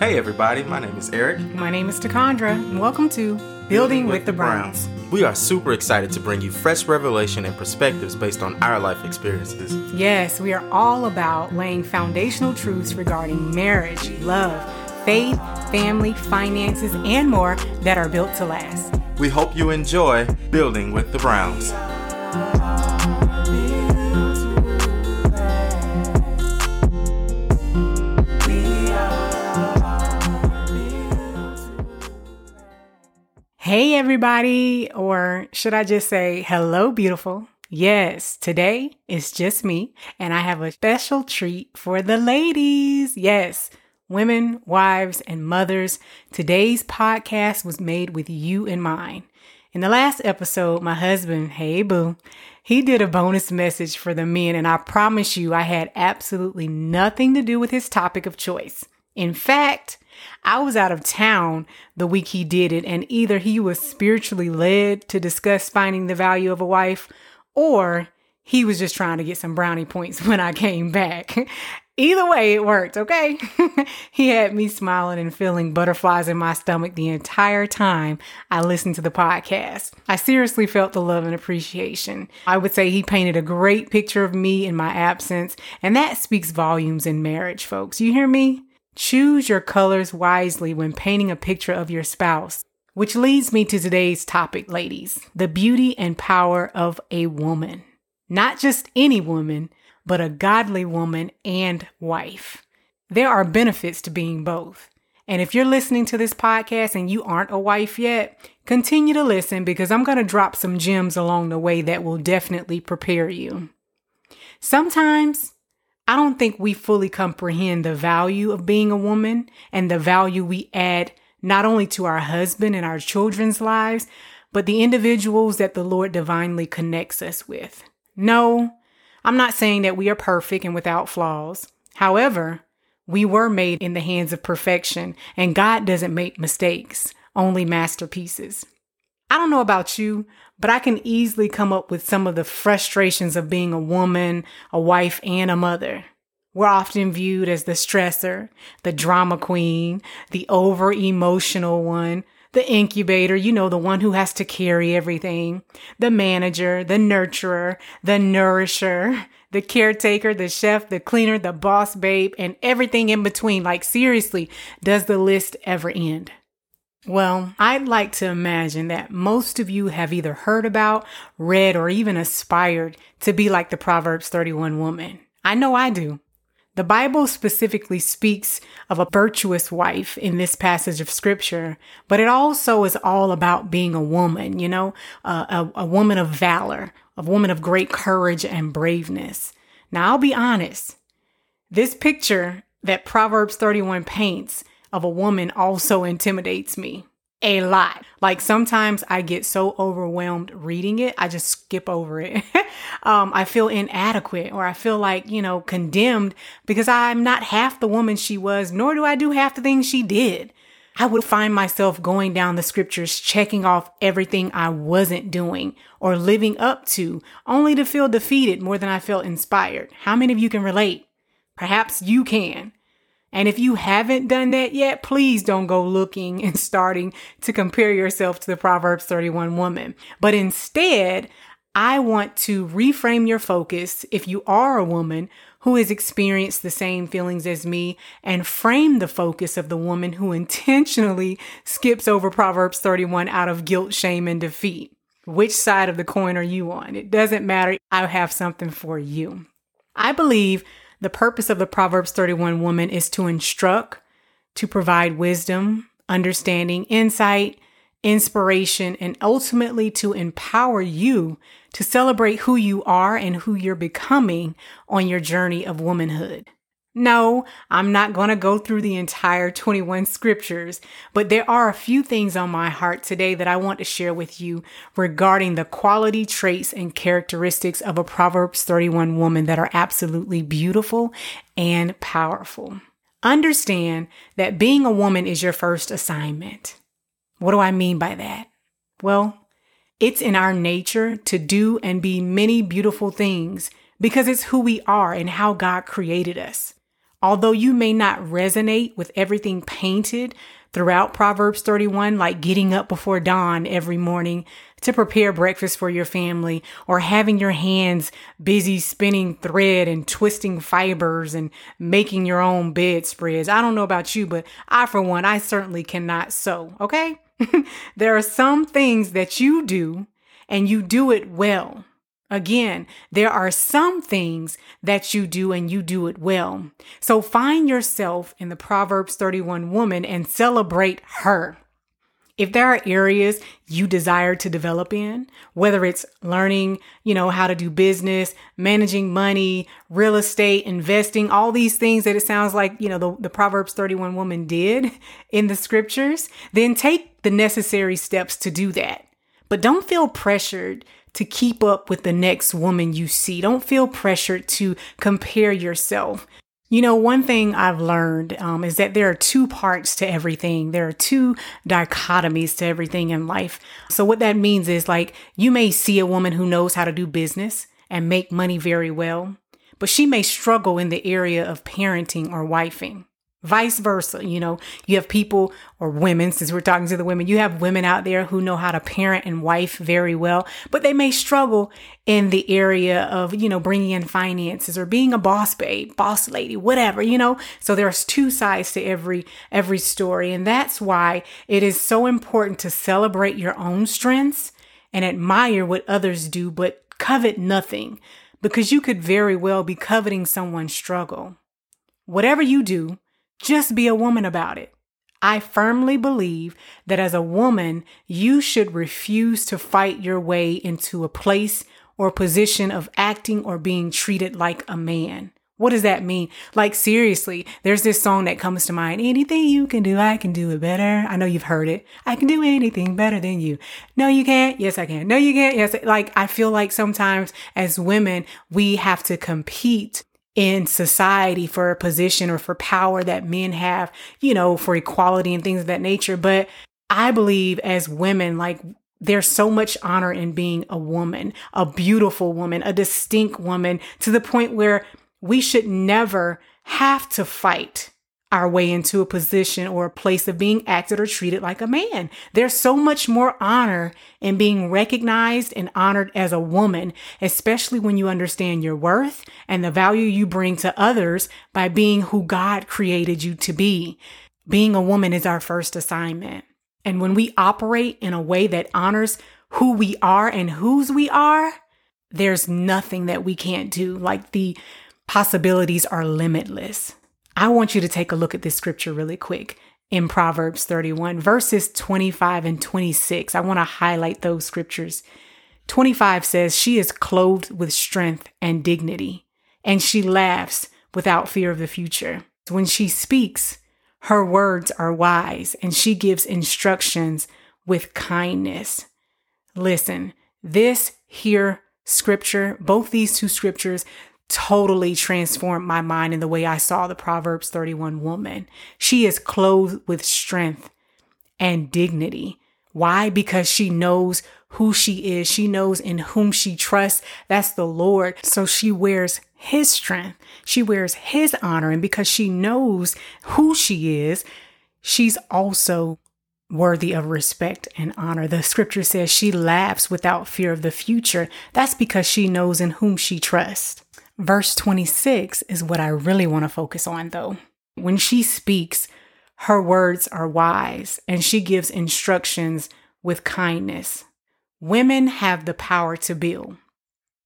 Hey everybody, my name is Eric. My name is Takandra, and welcome to Building, Building with, with, the Browns. Browns. We are super excited to bring you fresh revelation and perspectives based on our life experiences. Yes, we are all about laying foundational truths regarding marriage, love, faith, family, finances, and more that are built to last. We hope you enjoy Building with the Browns. Hey, everybody, or should I just say hello, beautiful? Yes, today is just me, and I have a special treat for the ladies. Yes, women, wives, and mothers. Today's podcast was made with you in mind. In the last episode, my husband, hey boo, he did a bonus message for the men, and I promise you, I had absolutely nothing to do with his topic of choice. In fact, I was out of town the week he did it, and either he was spiritually led to discuss finding the value of a wife, or he was just trying to get some brownie points when I came back. Either way, it worked, okay? he had me smiling and feeling butterflies in my stomach the entire time I listened to the podcast. I seriously felt the love and appreciation. I would say he painted a great picture of me in my absence, and that speaks volumes in marriage, folks. You hear me? Choose your colors wisely when painting a picture of your spouse. Which leads me to today's topic, ladies the beauty and power of a woman. Not just any woman, but a godly woman and wife. There are benefits to being both. And if you're listening to this podcast and you aren't a wife yet, continue to listen because I'm going to drop some gems along the way that will definitely prepare you. Sometimes I don't think we fully comprehend the value of being a woman and the value we add not only to our husband and our children's lives, but the individuals that the Lord divinely connects us with. No, I'm not saying that we are perfect and without flaws. However, we were made in the hands of perfection, and God doesn't make mistakes, only masterpieces. I don't know about you, but I can easily come up with some of the frustrations of being a woman, a wife, and a mother. We're often viewed as the stressor, the drama queen, the over emotional one, the incubator, you know, the one who has to carry everything, the manager, the nurturer, the nourisher, the caretaker, the chef, the cleaner, the boss babe, and everything in between. Like, seriously, does the list ever end? Well, I'd like to imagine that most of you have either heard about, read, or even aspired to be like the Proverbs 31 woman. I know I do. The Bible specifically speaks of a virtuous wife in this passage of scripture, but it also is all about being a woman, you know, uh, a, a woman of valor, a woman of great courage and braveness. Now, I'll be honest. This picture that Proverbs 31 paints of a woman also intimidates me a lot. Like sometimes I get so overwhelmed reading it, I just skip over it. um, I feel inadequate or I feel like, you know, condemned because I'm not half the woman she was, nor do I do half the things she did. I would find myself going down the scriptures, checking off everything I wasn't doing or living up to, only to feel defeated more than I felt inspired. How many of you can relate? Perhaps you can. And if you haven't done that yet, please don't go looking and starting to compare yourself to the Proverbs 31 woman. But instead, I want to reframe your focus if you are a woman who has experienced the same feelings as me and frame the focus of the woman who intentionally skips over Proverbs 31 out of guilt, shame, and defeat. Which side of the coin are you on? It doesn't matter. I have something for you. I believe the purpose of the Proverbs 31 woman is to instruct, to provide wisdom, understanding, insight, inspiration, and ultimately to empower you to celebrate who you are and who you're becoming on your journey of womanhood. No, I'm not going to go through the entire 21 scriptures, but there are a few things on my heart today that I want to share with you regarding the quality traits and characteristics of a Proverbs 31 woman that are absolutely beautiful and powerful. Understand that being a woman is your first assignment. What do I mean by that? Well, it's in our nature to do and be many beautiful things because it's who we are and how God created us. Although you may not resonate with everything painted throughout Proverbs 31, like getting up before dawn every morning to prepare breakfast for your family or having your hands busy spinning thread and twisting fibers and making your own bedspreads. I don't know about you, but I, for one, I certainly cannot sew. Okay. there are some things that you do and you do it well. Again, there are some things that you do and you do it well. So find yourself in the Proverbs 31 woman and celebrate her. If there are areas you desire to develop in, whether it's learning, you know, how to do business, managing money, real estate, investing, all these things that it sounds like, you know, the, the Proverbs 31 woman did in the scriptures, then take the necessary steps to do that. But don't feel pressured to keep up with the next woman you see. Don't feel pressured to compare yourself. You know, one thing I've learned um, is that there are two parts to everything. There are two dichotomies to everything in life. So, what that means is like you may see a woman who knows how to do business and make money very well, but she may struggle in the area of parenting or wifing. Vice versa, you know, you have people or women, since we're talking to the women, you have women out there who know how to parent and wife very well, but they may struggle in the area of, you know, bringing in finances or being a boss babe, boss lady, whatever, you know. So there's two sides to every, every story. And that's why it is so important to celebrate your own strengths and admire what others do, but covet nothing because you could very well be coveting someone's struggle. Whatever you do, just be a woman about it. I firmly believe that as a woman, you should refuse to fight your way into a place or position of acting or being treated like a man. What does that mean? Like, seriously, there's this song that comes to mind. Anything you can do, I can do it better. I know you've heard it. I can do anything better than you. No, you can't. Yes, I can. No, you can't. Yes. Like, I feel like sometimes as women, we have to compete in society for a position or for power that men have, you know, for equality and things of that nature. But I believe as women, like there's so much honor in being a woman, a beautiful woman, a distinct woman to the point where we should never have to fight our way into a position or a place of being acted or treated like a man. There's so much more honor in being recognized and honored as a woman, especially when you understand your worth and the value you bring to others by being who God created you to be. Being a woman is our first assignment. And when we operate in a way that honors who we are and whose we are, there's nothing that we can't do. Like the possibilities are limitless. I want you to take a look at this scripture really quick in Proverbs 31, verses 25 and 26. I want to highlight those scriptures. 25 says, She is clothed with strength and dignity, and she laughs without fear of the future. When she speaks, her words are wise, and she gives instructions with kindness. Listen, this here scripture, both these two scriptures, totally transformed my mind in the way I saw the Proverbs 31 woman. She is clothed with strength and dignity. Why? Because she knows who she is. She knows in whom she trusts. That's the Lord. So she wears his strength. She wears his honor. And because she knows who she is, she's also worthy of respect and honor. The scripture says she laughs without fear of the future. That's because she knows in whom she trusts. Verse 26 is what I really want to focus on, though. When she speaks, her words are wise and she gives instructions with kindness. Women have the power to build.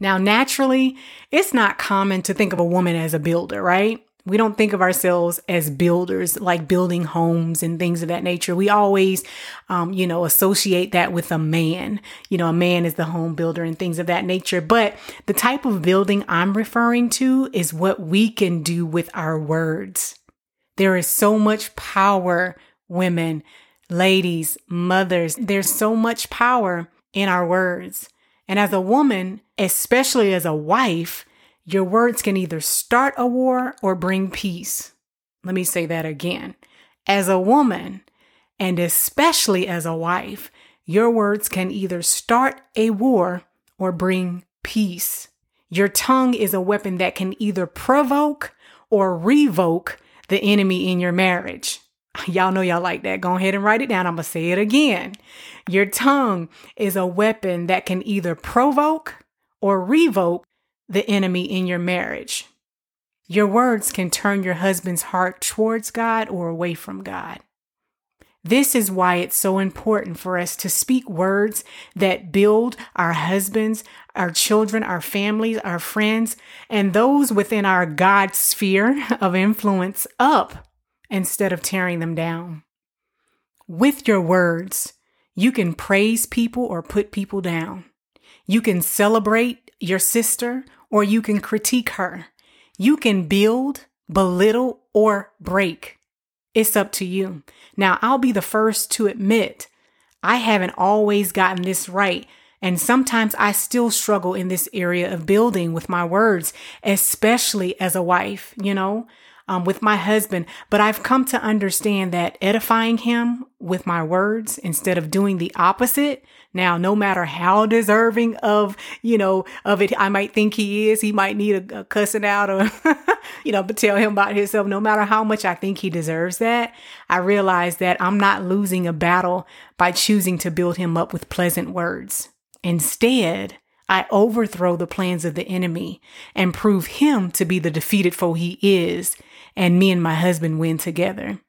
Now, naturally, it's not common to think of a woman as a builder, right? We don't think of ourselves as builders, like building homes and things of that nature. We always, um, you know, associate that with a man. You know, a man is the home builder and things of that nature. But the type of building I'm referring to is what we can do with our words. There is so much power, women, ladies, mothers. There's so much power in our words. And as a woman, especially as a wife, your words can either start a war or bring peace. Let me say that again. As a woman, and especially as a wife, your words can either start a war or bring peace. Your tongue is a weapon that can either provoke or revoke the enemy in your marriage. Y'all know y'all like that. Go ahead and write it down. I'm going to say it again. Your tongue is a weapon that can either provoke or revoke the enemy in your marriage. Your words can turn your husband's heart towards God or away from God. This is why it's so important for us to speak words that build our husbands, our children, our families, our friends, and those within our God sphere of influence up instead of tearing them down. With your words, you can praise people or put people down. You can celebrate your sister or you can critique her. You can build, belittle, or break. It's up to you. Now, I'll be the first to admit I haven't always gotten this right. And sometimes I still struggle in this area of building with my words, especially as a wife, you know? Um, with my husband, but I've come to understand that edifying him with my words instead of doing the opposite. Now, no matter how deserving of, you know, of it, I might think he is, he might need a, a cussing out or, you know, but tell him about himself. No matter how much I think he deserves that, I realize that I'm not losing a battle by choosing to build him up with pleasant words. Instead, I overthrow the plans of the enemy and prove him to be the defeated foe he is and me and my husband win together.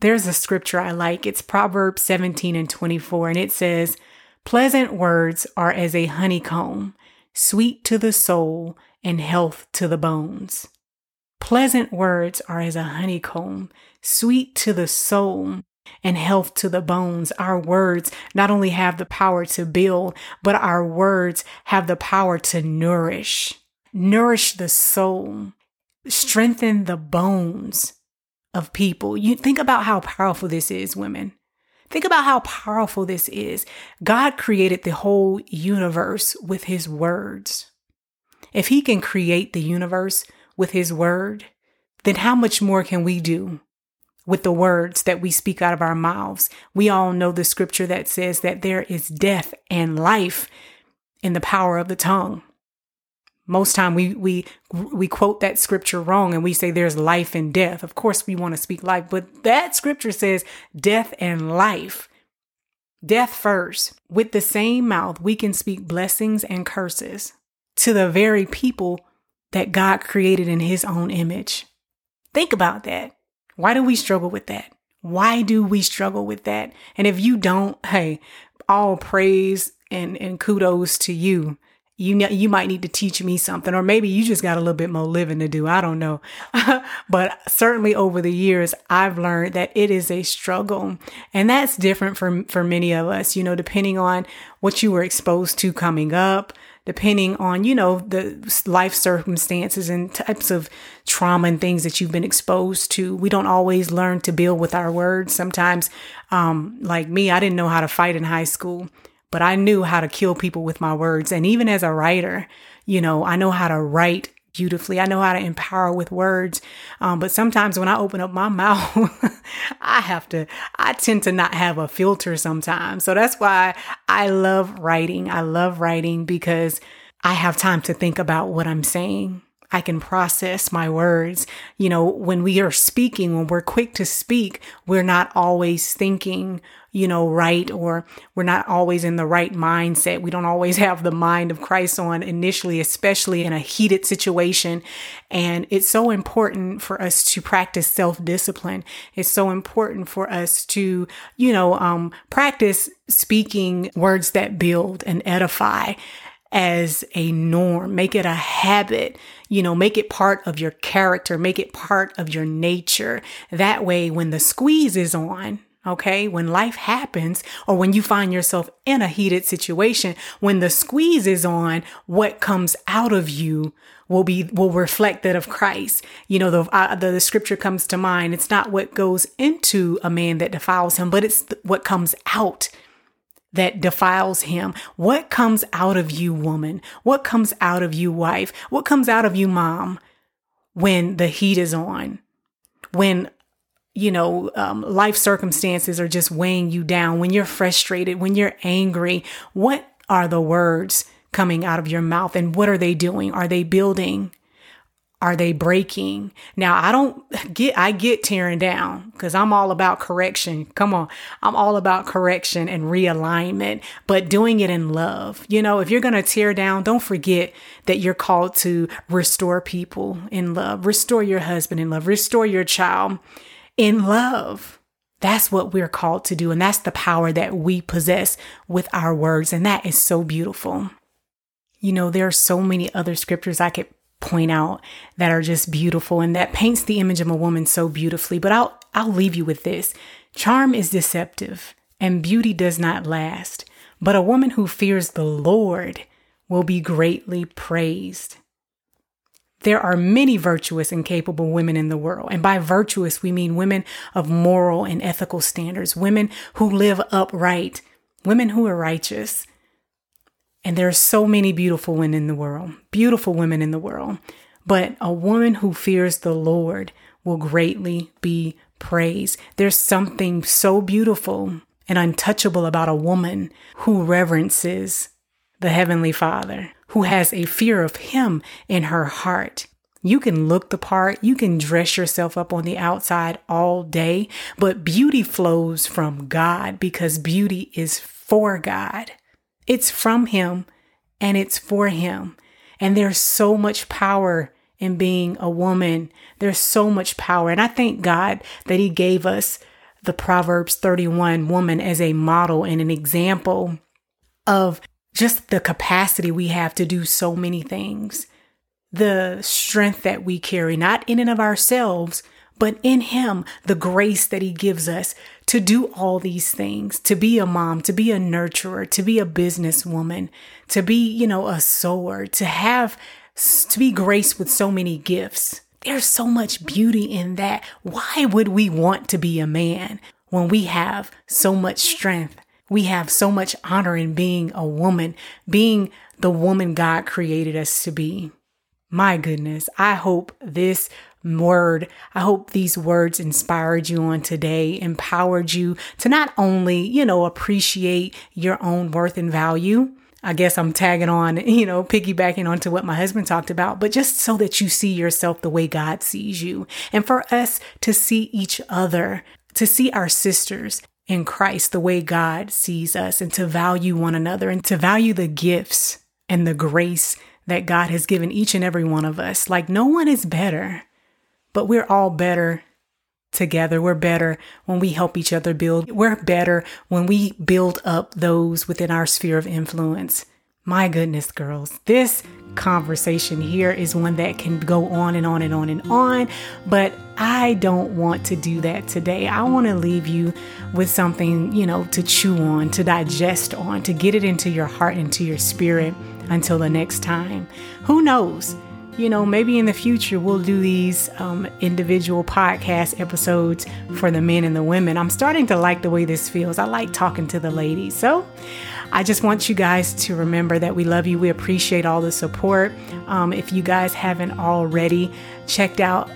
There's a scripture I like. It's Proverbs 17 and 24, and it says, Pleasant words are as a honeycomb, sweet to the soul and health to the bones. Pleasant words are as a honeycomb, sweet to the soul and health to the bones. Our words not only have the power to build, but our words have the power to nourish, nourish the soul strengthen the bones of people. You think about how powerful this is, women. Think about how powerful this is. God created the whole universe with his words. If he can create the universe with his word, then how much more can we do with the words that we speak out of our mouths? We all know the scripture that says that there is death and life in the power of the tongue most time we we we quote that scripture wrong and we say there's life and death. Of course we want to speak life but that scripture says death and life. Death first. With the same mouth we can speak blessings and curses to the very people that god created in his own image. Think about that. Why do we struggle with that? Why do we struggle with that? And if you don't hey all praise and and kudos to you you you might need to teach me something or maybe you just got a little bit more living to do i don't know. But certainly over the years i've learned that it is a struggle and that's different for for many of us you know depending on what you were exposed to coming up depending on you know the life circumstances and types of trauma and things that you've been exposed to. We don't always learn to build with our words. Sometimes um like me i didn't know how to fight in high school but I knew how to kill people with my words. And even as a writer, you know, I know how to write beautifully. I know how to empower with words. Um, but sometimes when I open up my mouth, I have to, I tend to not have a filter sometimes. So that's why I love writing. I love writing because I have time to think about what I'm saying. I can process my words. You know, when we are speaking, when we're quick to speak, we're not always thinking you know, right or we're not always in the right mindset. We don't always have the mind of Christ on initially, especially in a heated situation. And it's so important for us to practice self discipline. It's so important for us to, you know, um, practice speaking words that build and edify as a norm, make it a habit, you know, make it part of your character, make it part of your nature. That way, when the squeeze is on, Okay. When life happens or when you find yourself in a heated situation, when the squeeze is on, what comes out of you will be, will reflect that of Christ. You know, the, uh, the, the, scripture comes to mind. It's not what goes into a man that defiles him, but it's what comes out that defiles him. What comes out of you, woman? What comes out of you, wife? What comes out of you, mom, when the heat is on? When you know, um, life circumstances are just weighing you down, when you're frustrated, when you're angry, what are the words coming out of your mouth and what are they doing? Are they building? are they breaking? Now, I don't get, I get tearing down because I'm all about correction. Come on. I'm all about correction and realignment, but doing it in love. You know, if you're going to tear down, don't forget that you're called to restore people in love, restore your husband in love, restore your child in love. That's what we're called to do. And that's the power that we possess with our words. And that is so beautiful. You know, there are so many other scriptures I could point out that are just beautiful and that paints the image of a woman so beautifully. But I'll I'll leave you with this. Charm is deceptive and beauty does not last, but a woman who fears the Lord will be greatly praised. There are many virtuous and capable women in the world. And by virtuous, we mean women of moral and ethical standards, women who live upright, women who are righteous, and there are so many beautiful women in the world, beautiful women in the world. But a woman who fears the Lord will greatly be praised. There's something so beautiful and untouchable about a woman who reverences the Heavenly Father, who has a fear of Him in her heart. You can look the part, you can dress yourself up on the outside all day, but beauty flows from God because beauty is for God. It's from Him and it's for Him. And there's so much power in being a woman. There's so much power. And I thank God that He gave us the Proverbs 31 woman as a model and an example of just the capacity we have to do so many things. The strength that we carry, not in and of ourselves, but in Him, the grace that He gives us to do all these things, to be a mom, to be a nurturer, to be a businesswoman, to be, you know, a sower, to have, to be graced with so many gifts. There's so much beauty in that. Why would we want to be a man when we have so much strength? We have so much honor in being a woman, being the woman God created us to be. My goodness, I hope this word. I hope these words inspired you on today, empowered you to not only, you know, appreciate your own worth and value. I guess I'm tagging on, you know, piggybacking onto what my husband talked about, but just so that you see yourself the way God sees you. And for us to see each other, to see our sisters in Christ the way God sees us, and to value one another and to value the gifts and the grace that God has given each and every one of us. Like, no one is better but we're all better together. We're better when we help each other build. We're better when we build up those within our sphere of influence. My goodness, girls, this conversation here is one that can go on and on and on and on, but I don't want to do that today. I want to leave you with something, you know, to chew on, to digest on, to get it into your heart, into your spirit until the next time. Who knows? You know, maybe in the future we'll do these um, individual podcast episodes for the men and the women. I'm starting to like the way this feels. I like talking to the ladies. So I just want you guys to remember that we love you. We appreciate all the support. Um, if you guys haven't already checked out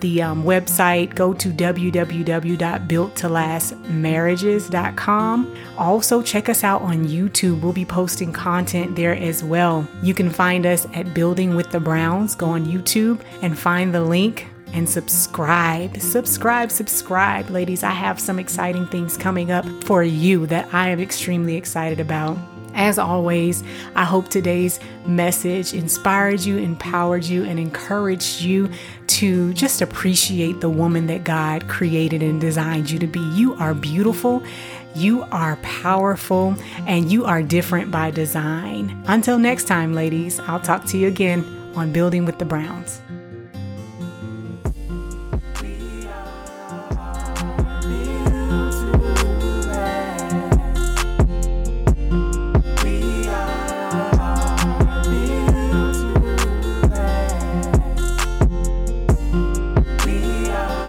the um, website, go to www.builttolastmarriages.com. Also, check us out on YouTube. We'll be posting content there as well. You can find us at Building with the Browns. Go on YouTube and find the link and subscribe. Subscribe, subscribe. Ladies, I have some exciting things coming up for you that I am extremely excited about. As always, I hope today's message inspired you, empowered you, and encouraged you to just appreciate the woman that God created and designed you to be. You are beautiful. You are powerful and you are different by design. Until next time, ladies, I'll talk to you again on Building with the Browns.